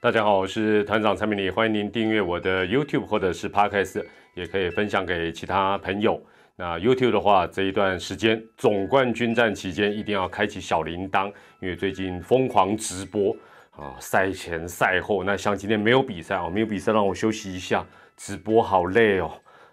大家好，我是团长蔡明礼，欢迎您订阅我的 YouTube 或者是 Podcast，也可以分享给其他朋友。那 YouTube 的话，这一段时间总冠军战期间一定要开启小铃铛，因为最近疯狂直播啊，赛前赛后。那像今天没有比赛哦，没有比赛让我休息一下，直播好累哦，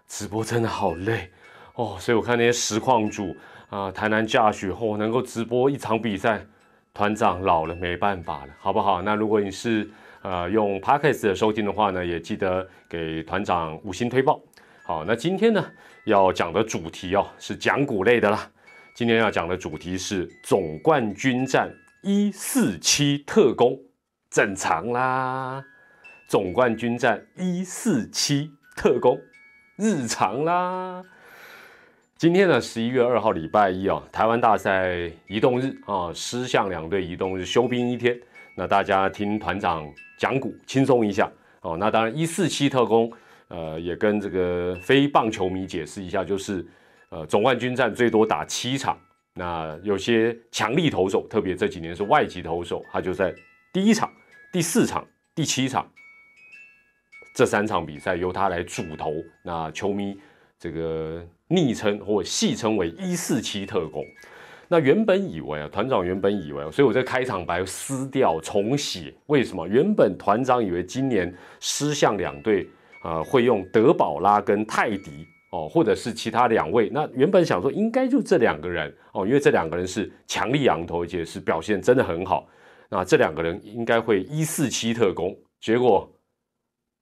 直播真的好累哦。所以我看那些实况主啊，台南驾许后能够直播一场比赛，团长老了没办法了，好不好？那如果你是呃，用 Podcast 的收听的话呢，也记得给团长五星推报。好，那今天呢要讲的主题哦是讲股类的啦。今天要讲的主题是总冠军战一四七特工正常啦。总冠军战一四七特工日常啦。今天呢十一月二号礼拜一啊，台湾大赛移动日啊，狮象两队移动日休兵一天。那大家听团长。讲股轻松一下。哦，那当然一四七特工，呃，也跟这个非棒球迷解释一下，就是呃总冠军战最多打七场，那有些强力投手，特别这几年是外籍投手，他就在第一场、第四场、第七场这三场比赛由他来主投，那球迷这个昵称或戏称为一四七特工。那原本以为啊，团长原本以为，所以我在开场白撕掉重写。为什么？原本团长以为今年狮象两队啊会用德保拉跟泰迪哦，或者是其他两位。那原本想说应该就这两个人哦，因为这两个人是强力羊头，而且是表现真的很好。那这两个人应该会一四七特工，结果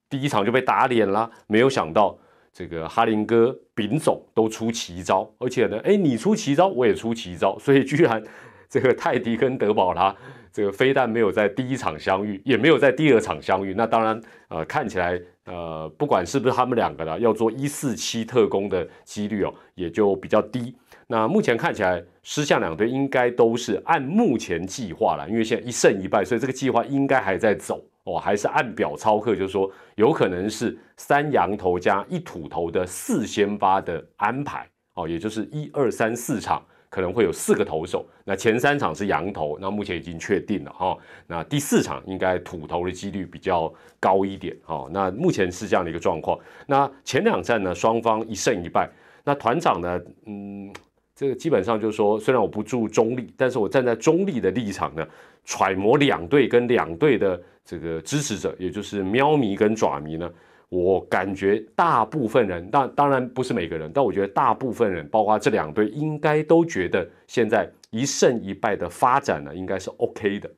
第一场就被打脸了。没有想到。这个哈林哥、丙总都出奇招，而且呢，哎，你出奇招，我也出奇招，所以居然这个泰迪跟德保拉，这个非但没有在第一场相遇，也没有在第二场相遇。那当然，呃，看起来，呃，不管是不是他们两个的，要做一四七特工的几率哦，也就比较低。那目前看起来，狮象两队应该都是按目前计划了，因为现在一胜一败，所以这个计划应该还在走。哦，还是按表操课，就是说有可能是三羊头加一土头的四先发的安排哦，也就是一二三四场可能会有四个投手，那前三场是羊头，那目前已经确定了哈，那第四场应该土头的几率比较高一点哦，那目前是这样的一个状况。那前两站呢，双方一胜一败，那团长呢，嗯，这个基本上就是说，虽然我不注中立，但是我站在中立的立场呢，揣摩两队跟两队的。这个支持者，也就是喵迷跟爪迷呢，我感觉大部分人，当当然不是每个人，但我觉得大部分人，包括这两队，应该都觉得现在一胜一败的发展呢，应该是 OK 的，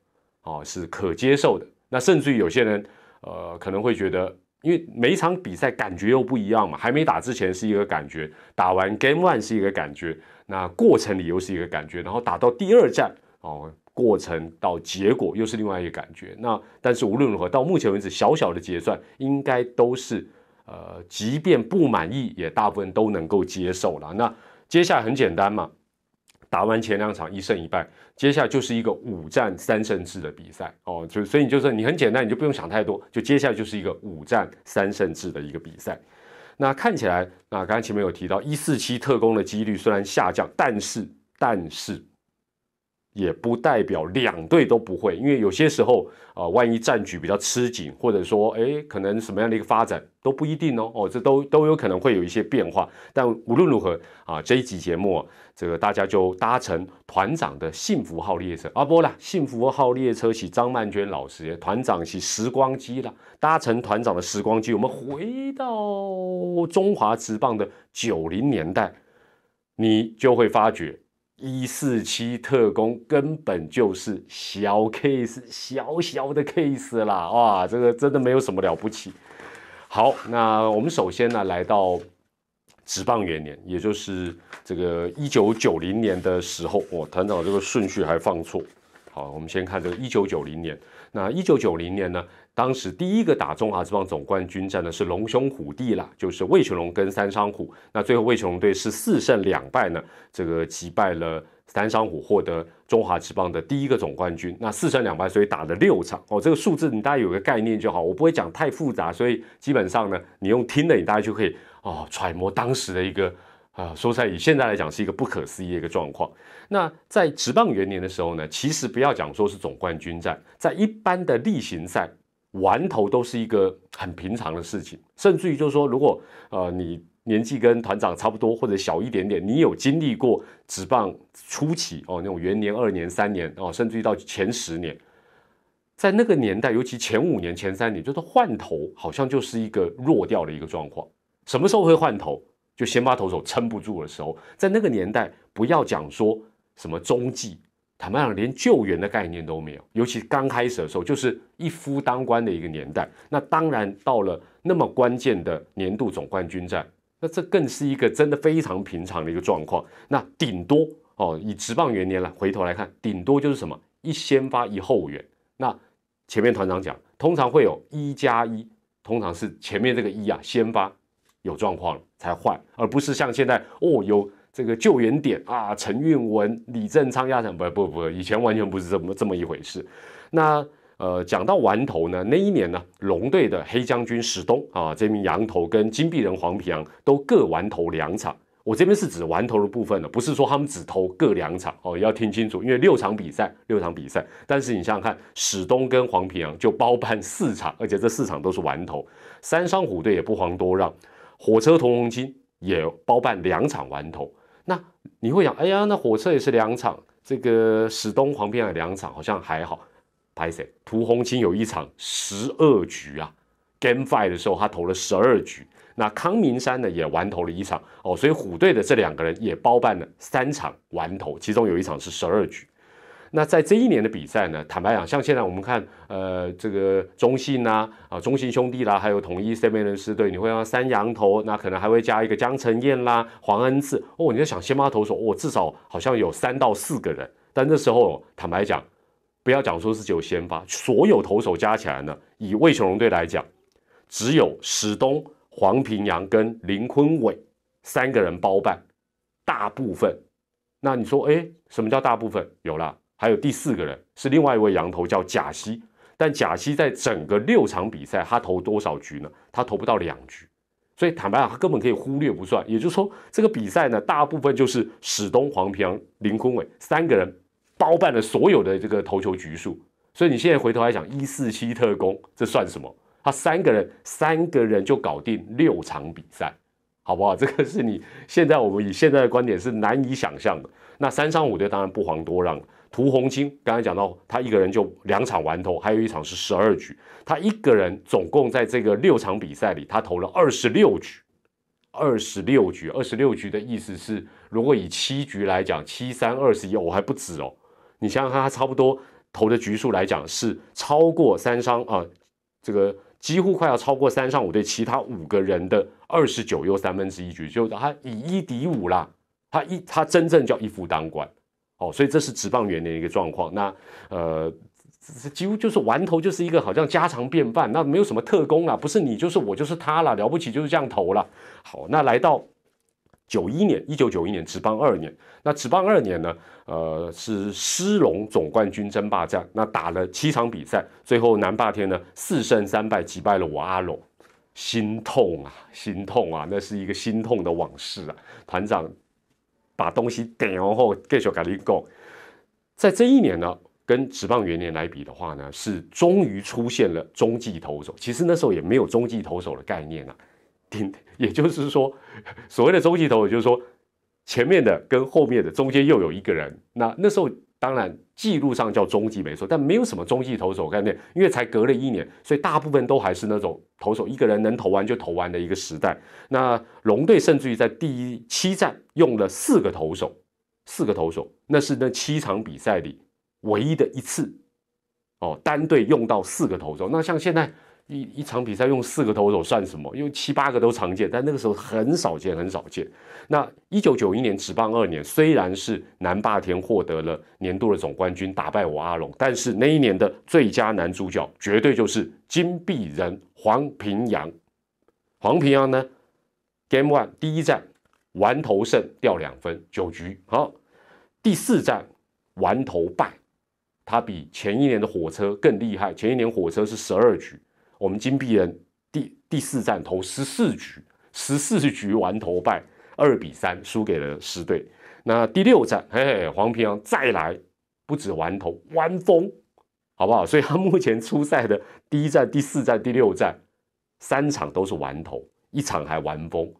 哦，是可接受的。那甚至于有些人，呃，可能会觉得，因为每一场比赛感觉又不一样嘛，还没打之前是一个感觉，打完 Game One 是一个感觉，那过程里又是一个感觉，然后打到第二战，哦。过程到结果又是另外一个感觉。那但是无论如何，到目前为止，小小的结算应该都是呃，即便不满意，也大部分都能够接受了。那接下来很简单嘛，打完前两场一胜一败，接下来就是一个五战三胜制的比赛哦。就所以你就是你很简单，你就不用想太多，就接下来就是一个五战三胜制的一个比赛。那看起来，那刚才前面有提到一四七特工的几率虽然下降，但是但是。也不代表两队都不会，因为有些时候啊，万一战局比较吃紧，或者说哎，可能什么样的一个发展都不一定哦，哦，这都都有可能会有一些变化。但无论如何啊，这一集节目，这个大家就搭乘团长的幸福号列车啊，不啦，幸福号列车是张曼娟老师，团长是时光机了，搭乘团长的时光机，我们回到中华职棒的九零年代，你就会发觉。一四七特工根本就是小 case，小小的 case 啦，哇，这个真的没有什么了不起。好，那我们首先呢来到职棒元年，也就是这个一九九零年的时候，我团长这个顺序还放错。好，我们先看这个一九九零年。那一九九零年呢？当时第一个打中华之棒总冠军战的是龙兄虎弟啦，就是魏全龙跟三商虎。那最后魏全龙队是四胜两败呢，这个击败了三商虎，获得中华之棒的第一个总冠军。那四胜两败，所以打了六场哦。这个数字你大家有个概念就好，我不会讲太复杂，所以基本上呢，你用听的，你大家就可以哦揣摩当时的一个啊，说在以现在来讲是一个不可思议的一个状况。那在职棒元年的时候呢，其实不要讲说是总冠军战，在一般的例行赛。完头都是一个很平常的事情，甚至于就是说，如果呃你年纪跟团长差不多或者小一点点，你有经历过职棒初期哦那种元年、二年、三年哦，甚至于到前十年，在那个年代，尤其前五年、前三年，就是换头好像就是一个弱掉的一个状况。什么时候会换头？就先发投手撑不住的时候，在那个年代，不要讲说什么中继。坦白讲，连救援的概念都没有。尤其刚开始的时候，就是一夫当关的一个年代。那当然，到了那么关键的年度总冠军战，那这更是一个真的非常平常的一个状况。那顶多哦，以职棒元年来回头来看，顶多就是什么一先发一后援。那前面团长讲，通常会有一加一，通常是前面这个一啊先发有状况了才换，而不是像现在哦有。这个救援点啊，陈运文、李正昌压场，不不不，以前完全不是这么这么一回事。那呃，讲到完头呢，那一年呢，龙队的黑将军史东啊，这名羊头跟金币人黄平洋都各完头两场。我这边是指完头的部分了，不是说他们只投各两场哦，要听清楚，因为六场比赛，六场比赛，但是你想想看，史东跟黄平洋就包办四场，而且这四场都是完头。三商虎队也不遑多让，火车同红金也包办两场完投。那你会想，哎呀，那火车也是两场，这个史东黄片的两场好像还好。拍谁？涂红青有一场十二局啊，Game Five 的时候他投了十二局。那康明山呢也完投了一场哦，所以虎队的这两个人也包办了三场完投，其中有一场是十二局。那在这一年的比赛呢，坦白讲，像现在我们看，呃，这个中信呐，啊，中信兄弟啦，还有统一 C 面人士队，你会让三羊头，那可能还会加一个江承彦啦、黄恩赐哦。你在想先发投手，哦，至少好像有三到四个人。但那时候坦白讲，不要讲说是只有先发，所有投手加起来呢，以魏雄龙队来讲，只有史东、黄平阳跟林坤伟三个人包办大部分。那你说，哎，什么叫大部分？有了。还有第四个人是另外一位羊头叫贾西，但贾西在整个六场比赛他投多少局呢？他投不到两局，所以坦白讲他根本可以忽略不算。也就是说，这个比赛呢，大部分就是史东、黄平、林坤伟三个人包办了所有的这个投球局数。所以你现在回头来讲，一四七特工这算什么？他三个人三个人就搞定六场比赛，好不好？这个是你现在我们以现在的观点是难以想象的。那三商五队当然不遑多让。涂红青刚才讲到，他一个人就两场完投，还有一场是十二局。他一个人总共在这个六场比赛里，他投了二十六局，二十六局，二十六局的意思是，如果以七局来讲，七三二十一，我还不止哦。你想想看，他差不多投的局数来讲，是超过三商啊，这个几乎快要超过三商五对其他五个人的二十九又三分之一局，就他以一敌五啦，他一他真正叫一夫当关。哦，所以这是职棒员的一个状况。那呃，几乎就是玩投就是一个好像家常便饭，那没有什么特工啊，不是你就是我就是他了，了不起就是这样投了。好，那来到九一年，一九九一年职棒二年，那职棒二年呢，呃，是狮龙总冠军争霸战，那打了七场比赛，最后南霸天呢四胜三败击败了我阿龙，心痛啊，心痛啊，那是一个心痛的往事啊，团长。把东西点完后，继续给你讲。在这一年呢，跟职棒元年来比的话呢，是终于出现了中继投手。其实那时候也没有中继投手的概念啊。顶，也就是说，所谓的中继投手，就是说前面的跟后面的中间又有一个人。那那时候。当然，记录上叫中继没错，但没有什么中继投手概念，因为才隔了一年，所以大部分都还是那种投手一个人能投完就投完的一个时代。那龙队甚至于在第七战用了四个投手，四个投手，那是那七场比赛里唯一的一次，哦，单队用到四个投手。那像现在。一一场比赛用四个投手算什么？因为七八个都常见，但那个时候很少见，很少见。那一九九一年职棒二年，虽然是南霸天获得了年度的总冠军，打败我阿龙，但是那一年的最佳男主角绝对就是金币人黄平阳。黄平阳呢，Game One 第一战完投胜掉两分九局，好，第四战完投败，他比前一年的火车更厉害。前一年火车是十二局。我们金币人第第四战投十四局，十四局完投败二比三输给了十队。那第六战，嘿，黄平阳再来，不止完投完封，好不好？所以他目前出赛的第一站、第四站、第六站三场都是完投，一场还完封。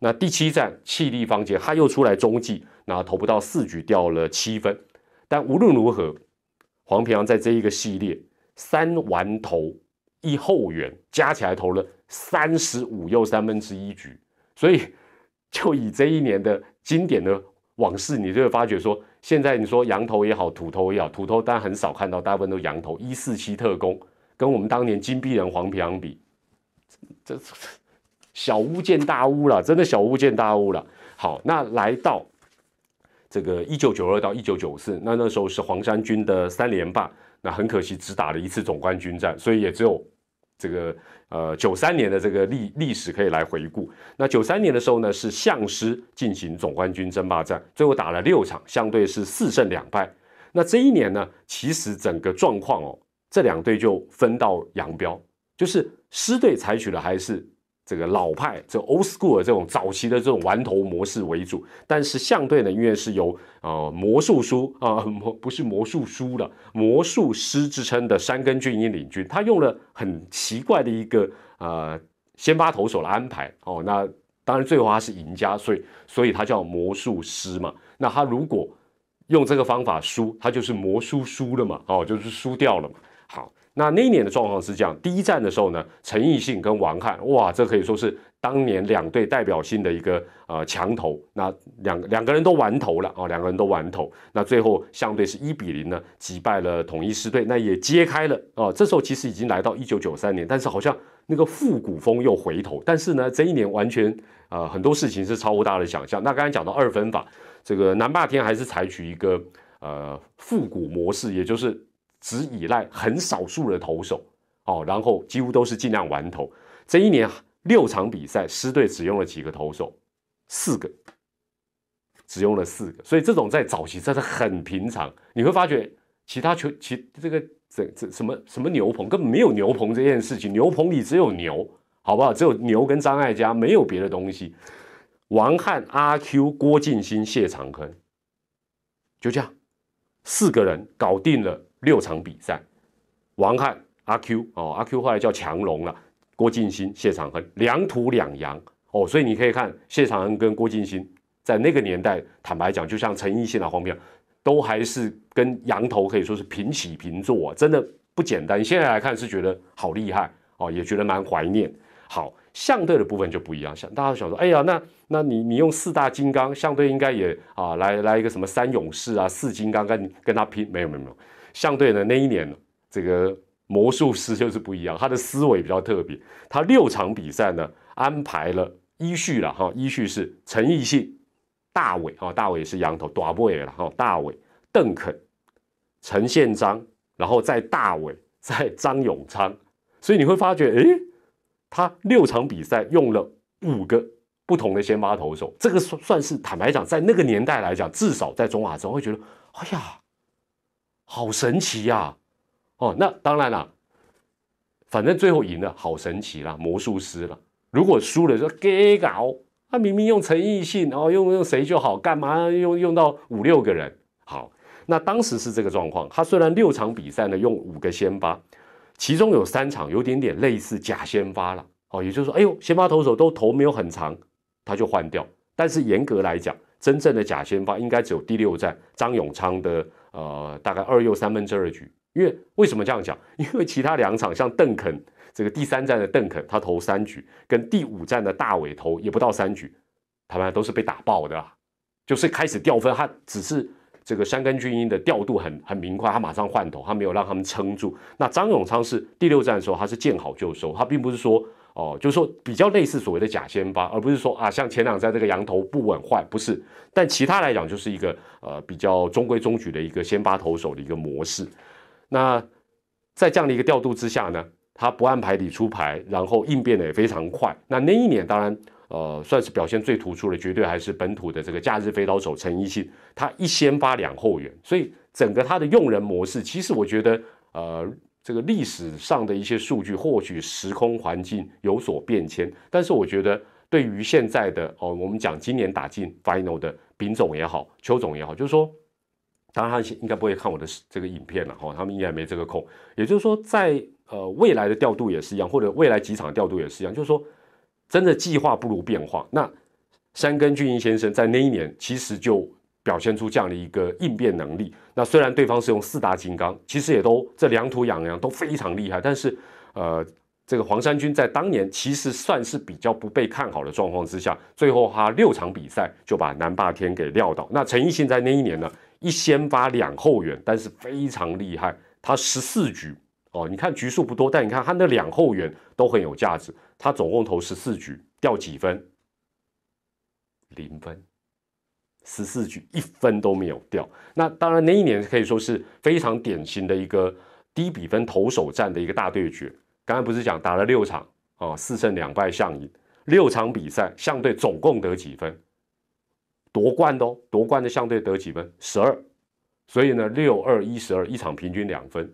那第七站气力方杰他又出来中继，那投不到四局掉了七分。但无论如何，黄平阳在这一个系列三完投一后援，加起来投了三十五又三分之一局。所以就以这一年的经典的往事，你就会发觉说。现在你说羊头也好，土头也好，土头当然很少看到，大部分都羊头。一四七特工跟我们当年金币人黄皮昂比，这 小巫见大巫了，真的小巫见大巫了。好，那来到这个一九九二到一九九四，那那时候是黄山军的三连霸，那很可惜只打了一次总冠军战，所以也只有这个。呃，九三年的这个历历史可以来回顾。那九三年的时候呢，是相师进行总冠军争霸战，最后打了六场，相对是四胜两败。那这一年呢，其实整个状况哦，这两队就分道扬镳，就是师队采取的还是。这个老派，这 old school 这种早期的这种玩头模式为主，但是相对呢，因为是由呃魔术书啊，魔不是魔术书了，魔术师之称的山根俊一领军，他用了很奇怪的一个呃先发投手的安排。哦，那当然最后他是赢家，所以所以他叫魔术师嘛，那他如果用这个方法输，他就是魔术输了嘛，哦，就是输掉了嘛，好。那那一年的状况是这样，第一站的时候呢，陈奕迅跟王翰，哇，这可以说是当年两队代表性的一个呃强投。那两两个人都完投了啊，两个人都完投。那最后相对是一比零呢，击败了统一狮队，那也揭开了哦。这时候其实已经来到一九九三年，但是好像那个复古风又回头。但是呢，这一年完全呃很多事情是超乎大家的想象。那刚才讲到二分法，这个南霸天还是采取一个呃复古模式，也就是。只依赖很少数的投手哦，然后几乎都是尽量完投。这一年六场比赛，狮队只用了几个投手，四个，只用了四个。所以这种在早期真的很平常。你会发觉其他球其这个这这什么什么牛棚根本没有牛棚这件事情，牛棚里只有牛，好不好？只有牛跟张艾嘉，没有别的东西。王翰、阿 Q、郭敬新、谢长亨，就这样四个人搞定了。六场比赛，王翰、阿 Q 哦，阿 Q 后来叫强龙了，郭敬新、谢长亨，两土两洋哦，所以你可以看谢长亨跟郭敬新在那个年代，坦白讲，就像陈奕迅啊、黄平，都还是跟羊头可以说是平起平坐，真的不简单。现在来看是觉得好厉害哦，也觉得蛮怀念。好，相对的部分就不一样，像大家想说，哎呀，那那你你用四大金刚，相对应该也啊，来来一个什么三勇士啊，四金刚跟跟他拼，没有没有没有。相对的那一年，这个魔术师就是不一样，他的思维比较特别。他六场比赛呢，安排了依序了哈，依序是陈奕迅、大伟哈，大伟是羊头，大伟了哈，大伟、邓肯、陈宪章，然后再大伟，再张永昌。所以你会发觉，诶，他六场比赛用了五个不同的先发投手，这个算算是坦白讲，在那个年代来讲，至少在中华之后会觉得，哎呀。好神奇呀！哦，那当然了，反正最后赢了，好神奇啦，魔术师了。如果输了，说给搞，他明明用陈奕迅，哦，用用谁就好，干嘛用用到五六个人？好，那当时是这个状况。他虽然六场比赛呢用五个先发，其中有三场有点点类似假先发了。哦，也就是说，哎呦，先发投手都投没有很长，他就换掉。但是严格来讲，真正的假先发应该只有第六战张永昌的。呃，大概二又三分之二局，因为为什么这样讲？因为其他两场像邓肯这个第三站的邓肯，他投三局，跟第五站的大尾投也不到三局，他们都是被打爆的，就是开始掉分。他只是这个山根俊英的调度很很明快，他马上换头，他没有让他们撑住。那张永昌是第六站的时候，他是见好就收，他并不是说。哦，就是说比较类似所谓的假先发，而不是说啊，像前两在这个羊头不稳坏，不是。但其他来讲，就是一个呃比较中规中矩的一个先发投手的一个模式。那在这样的一个调度之下呢，他不按牌理出牌，然后应变的也非常快。那那一年当然呃算是表现最突出的，绝对还是本土的这个假日飞刀手陈奕迅，他一先发两后援，所以整个他的用人模式，其实我觉得呃。这个历史上的一些数据，或许时空环境有所变迁，但是我觉得对于现在的哦，我们讲今年打进 final 的丙总也好，邱总也好，就是说当然他应该不会看我的这个影片了哈，他们应该没这个空。也就是说，在呃未来的调度也是一样，或者未来几场调度也是一样，就是说真的计划不如变化。那山根俊一先生在那一年其实就表现出这样的一个应变能力。那虽然对方是用四大金刚，其实也都这两土养羊都非常厉害，但是呃。这个黄山军在当年其实算是比较不被看好的状况之下，最后他六场比赛就把南霸天给撂倒。那陈奕迅在那一年呢，一先发两后援，但是非常厉害，他十四局哦，你看局数不多，但你看他那两后援都很有价值。他总共投十四局，掉几分？零分，十四局一分都没有掉。那当然那一年可以说是非常典型的一个低比分投手战的一个大对决。刚才不是讲打了六场哦，四胜两败相赢，六场比赛相对总共得几分？夺冠的哦，夺冠的相对得几分？十二，所以呢，六二一十二，一场平均两分，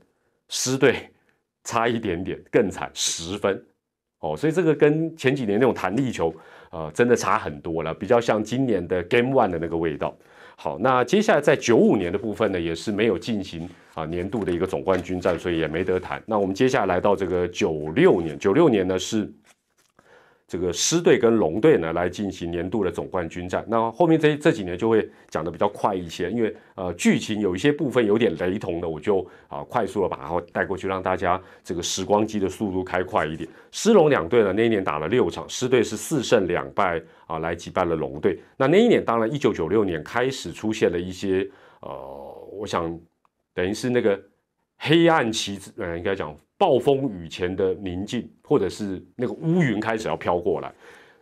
师队 差一点点更惨，十分哦，所以这个跟前几年那种弹力球呃，真的差很多了，比较像今年的 Game One 的那个味道。好，那接下来在九五年的部分呢，也是没有进行啊年度的一个总冠军战，所以也没得谈。那我们接下来到这个九六年，九六年呢是。这个狮队跟龙队呢来进行年度的总冠军战，那后面这这几年就会讲的比较快一些，因为呃剧情有一些部分有点雷同的，我就啊快速的把它带过去，让大家这个时光机的速度开快一点。狮龙两队呢那一年打了六场，狮队是四胜两败啊来击败了龙队。那那一年当然一九九六年开始出现了一些呃，我想等于是那个黑暗期，呃应该讲。暴风雨前的宁静，或者是那个乌云开始要飘过来。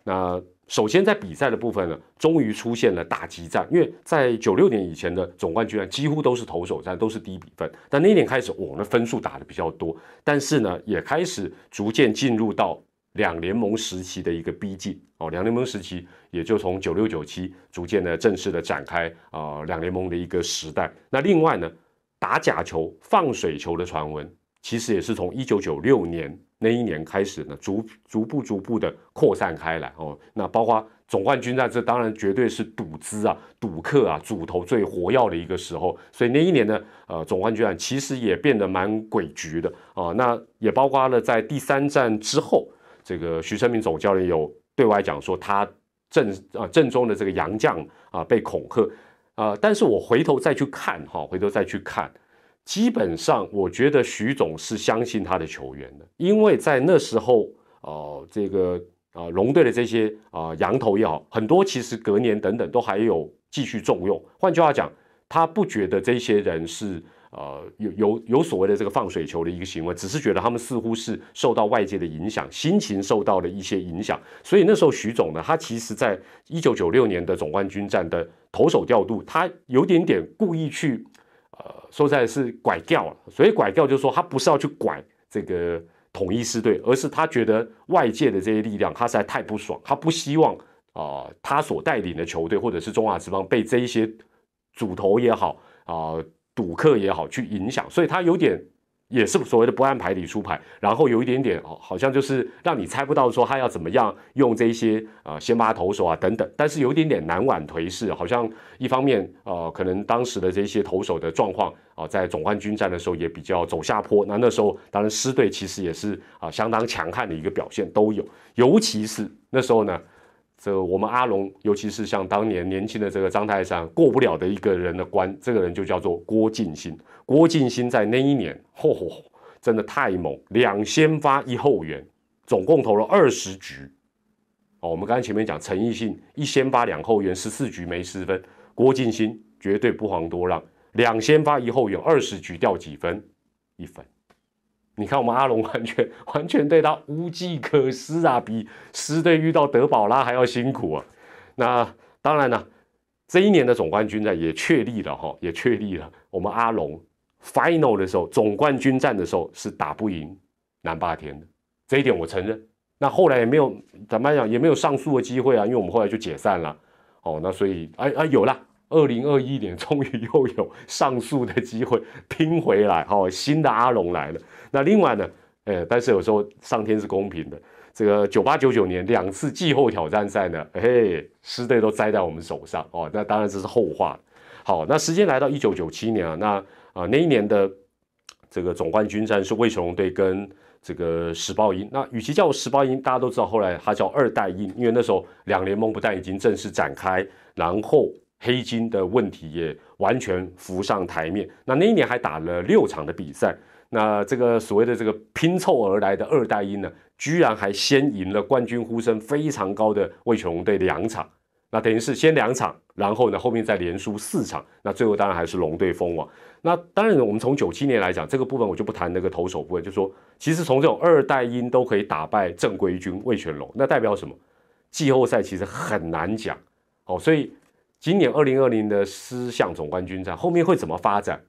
那首先在比赛的部分呢，终于出现了打击战，因为在九六年以前的总冠军战几乎都是投手战，都是低比分。但那一年开始，我们的分数打的比较多，但是呢，也开始逐渐进入到两联盟时期的一个逼近哦。两联盟时期也就从九六九七逐渐的正式的展开啊，两联盟的一个时代。那另外呢，打假球、放水球的传闻。其实也是从一九九六年那一年开始呢，逐逐步逐步的扩散开来哦。那包括总冠军战，这当然绝对是赌资啊、赌客啊、主头最活跃的一个时候。所以那一年呢，呃，总冠军战其实也变得蛮诡谲的啊。那也包括了在第三站之后，这个徐成明总教练有对外讲说，他正啊正中的这个洋将啊被恐吓啊。但是我回头再去看哈，回头再去看。基本上，我觉得徐总是相信他的球员的，因为在那时候，呃，这个啊龙队的这些啊羊头也好，很多其实隔年等等都还有继续重用。换句话讲，他不觉得这些人是呃有有有所谓的这个放水球的一个行为，只是觉得他们似乎是受到外界的影响，心情受到了一些影响。所以那时候徐总呢，他其实在一九九六年的总冠军战的投手调度，他有点点故意去。呃，说在是拐掉了，所以拐掉就是说他不是要去拐这个统一师队，而是他觉得外界的这些力量他实在太不爽，他不希望啊他所带领的球队或者是中华职棒被这一些主头也好啊赌客也好去影响，所以他有点。也是所谓的不按牌理出牌，然后有一点点哦，好像就是让你猜不到说他要怎么样用这些呃先发投手啊等等，但是有一点点难挽颓势，好像一方面呃可能当时的这些投手的状况啊，在总冠军战的时候也比较走下坡，那那时候当然狮队其实也是啊相当强悍的一个表现都有，尤其是那时候呢。这我们阿龙，尤其是像当年年轻的这个张泰山过不了的一个人的关，这个人就叫做郭敬新。郭敬新在那一年，嚯嚯，真的太猛，两先发一后援，总共投了二十局。哦，我们刚才前面讲陈奕迅一先发两后援，十四局没失分，郭敬新绝对不遑多让，两先发一后援，二十局掉几分？一分。你看，我们阿龙完全 完全对他无计可施啊，比狮队遇到德保拉还要辛苦啊。那当然了，这一年的总冠军战也确立了哈，也确立了我们阿龙 final 的时候，总冠军战的时候是打不赢南霸天的，这一点我承认。那后来也没有怎么讲，也没有上诉的机会啊，因为我们后来就解散了。哦，那所以哎哎有了。二零二一年 终于又有上诉的机会拼回来，好，新的阿龙来了。那另外呢，呃，但是有时候上天是公平的，这个九八九九年两次季后挑战赛呢，嘿，师队都栽在我们手上哦。那当然这是后话。好，那时间来到一九九七年啊，那啊那一年的这个总冠军战是魏全龙队跟这个时报鹰。那与其叫时报鹰，大家都知道后来它叫二代鹰，因为那时候两联盟不但已经正式展开，然后黑金的问题也完全浮上台面。那那一年还打了六场的比赛，那这个所谓的这个拼凑而来的二代鹰呢，居然还先赢了冠军呼声非常高的魏全龙队两场。那等于是先两场，然后呢后面再连输四场，那最后当然还是龙队封王。那当然，我们从九七年来讲，这个部分我就不谈那个投手部分，就说其实从这种二代音都可以打败正规军魏全龙，那代表什么？季后赛其实很难讲哦。所以今年二零二零的狮象总冠军战后面会怎么发展？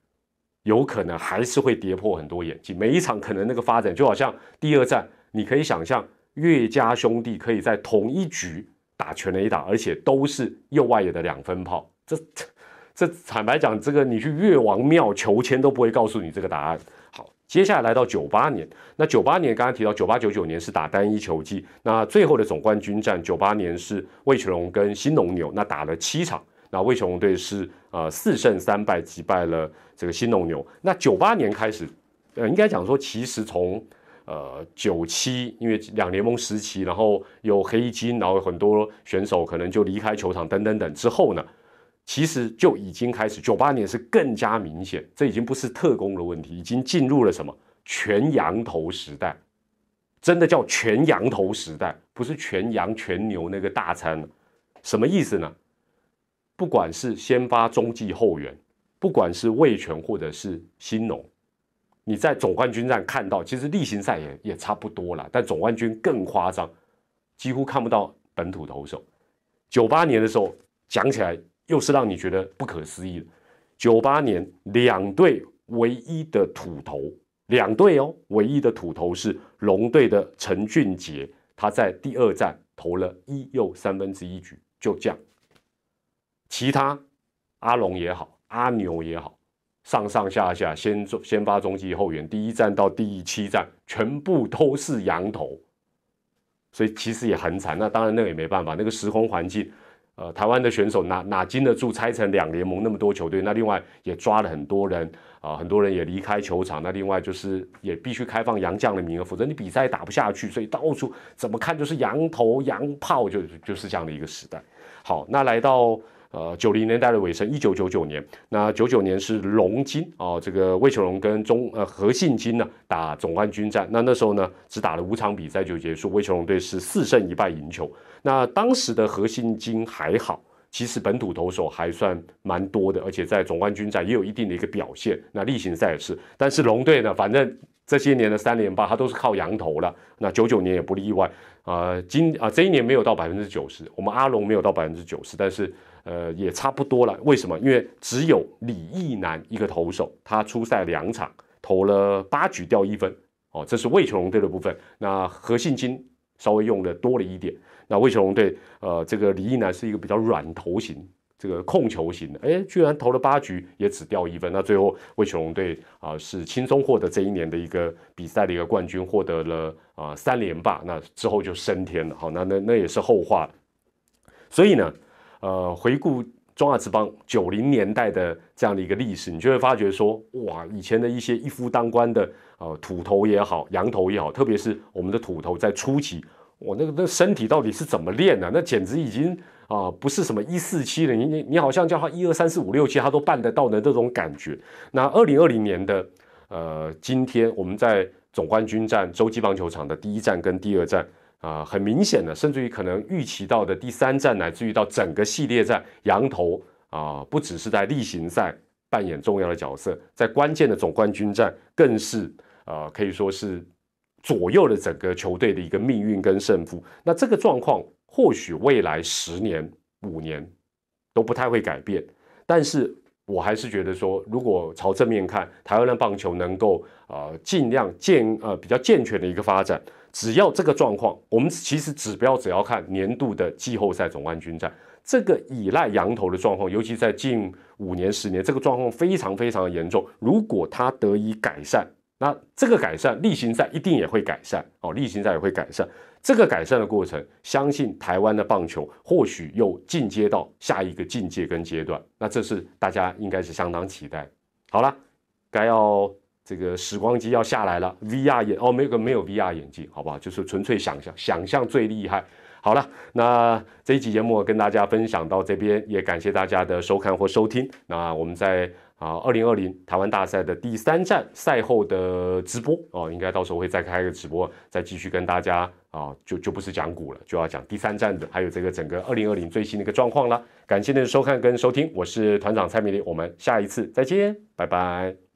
有可能还是会跌破很多眼镜。每一场可能那个发展就好像第二战，你可以想象岳家兄弟可以在同一局。打全垒打，而且都是右外野的两分炮。这这坦白讲，这个你去岳王庙求签都不会告诉你这个答案。接下来来到九八年，那九八年刚刚提到九八九九年是打单一球季，那最后的总冠军战九八年是魏全龙跟新农牛，那打了七场，那魏全龙队是呃四胜三败击败了这个新农牛。那九八年开始，呃，应该讲说其实从呃，九七，因为两联盟时期，然后有黑金，然后很多选手可能就离开球场，等等等之后呢，其实就已经开始。九八年是更加明显，这已经不是特工的问题，已经进入了什么全羊头时代，真的叫全羊头时代，不是全羊全牛那个大餐。什么意思呢？不管是先发、中继、后援，不管是卫权或者是新农。你在总冠军战看到，其实例行赛也也差不多了，但总冠军更夸张，几乎看不到本土投手。九八年的时候讲起来又是让你觉得不可思议的。九八年两队唯一的土头，两队哦，唯一的土头是龙队的陈俊杰，他在第二战投了一又三分之一局，就这样。其他阿龙也好，阿牛也好。上上下下，先中先发中继后援，第一站到第七站全部都是羊头，所以其实也很惨。那当然那个也没办法，那个时空环境，呃，台湾的选手哪哪经得住拆成两联盟那么多球队？那另外也抓了很多人啊，很多人也离开球场。那另外就是也必须开放洋将的名额，否则你比赛打不下去。所以到处怎么看就是羊头羊炮，就就是这样的一个时代。好，那来到。呃，九零年代的尾声，一九九九年，那九九年是龙金哦，这个魏球龙跟中呃何信金呢打总冠军战，那那时候呢只打了五场比赛就结束，魏球龙队是四胜一败赢球。那当时的何信金还好，其实本土投手还算蛮多的，而且在总冠军战也有一定的一个表现。那例行赛也是，但是龙队呢，反正这些年的三连霸，他都是靠羊头了。那九九年也不例外啊，今啊这一年没有到百分之九十，我们阿龙没有到百分之九十，但是。呃，也差不多了。为什么？因为只有李义男一个投手，他出赛两场，投了八局掉一分。哦，这是魏球龙队的部分。那何信金稍微用的多了一点。那魏球龙队，呃，这个李义男是一个比较软投型，这个控球型的。哎，居然投了八局也只掉一分。那最后魏球龙队啊是轻松获得这一年的一个比赛的一个冠军，获得了啊三连霸。那之后就升天了。好，那那那也是后话。所以呢。呃，回顾中华之邦九零年代的这样的一个历史，你就会发觉说，哇，以前的一些一夫当关的呃土头也好，羊头也好，特别是我们的土头在初期，我那个那身体到底是怎么练的？那简直已经啊，不是什么一四七的，你你你好像叫他一二三四五六七，他都办得到的这种感觉。那二零二零年的呃今天，我们在总冠军战洲际棒球场的第一站跟第二站。啊，很明显的，甚至于可能预期到的第三站，乃至于到整个系列战，羊头啊，不只是在例行赛扮演重要的角色，在关键的总冠军战，更是啊，可以说是左右了整个球队的一个命运跟胜负。那这个状况，或许未来十年、五年都不太会改变，但是我还是觉得说，如果朝正面看，台湾的棒球能够啊，尽量健呃比较健全的一个发展。只要这个状况，我们其实指标只要看年度的季后赛总冠军战，这个依赖羊头的状况，尤其在近五年、十年，这个状况非常非常严重。如果它得以改善，那这个改善，例行赛一定也会改善哦，例行赛也会改善。这个改善的过程，相信台湾的棒球或许又进阶到下一个境界跟阶段。那这是大家应该是相当期待。好了，该要这个时光机要下来了，VR 眼哦，没有没有 VR 眼镜，好不好？就是纯粹想象，想象最厉害。好了，那这一集节目跟大家分享到这边，也感谢大家的收看或收听。那我们在啊二零二零台湾大赛的第三站赛后的直播哦，应该到时候会再开个直播，再继续跟大家啊，就就不是讲股了，就要讲第三站的，还有这个整个二零二零最新的一个状况了。感谢您的收看跟收听，我是团长蔡明丽，我们下一次再见，拜拜。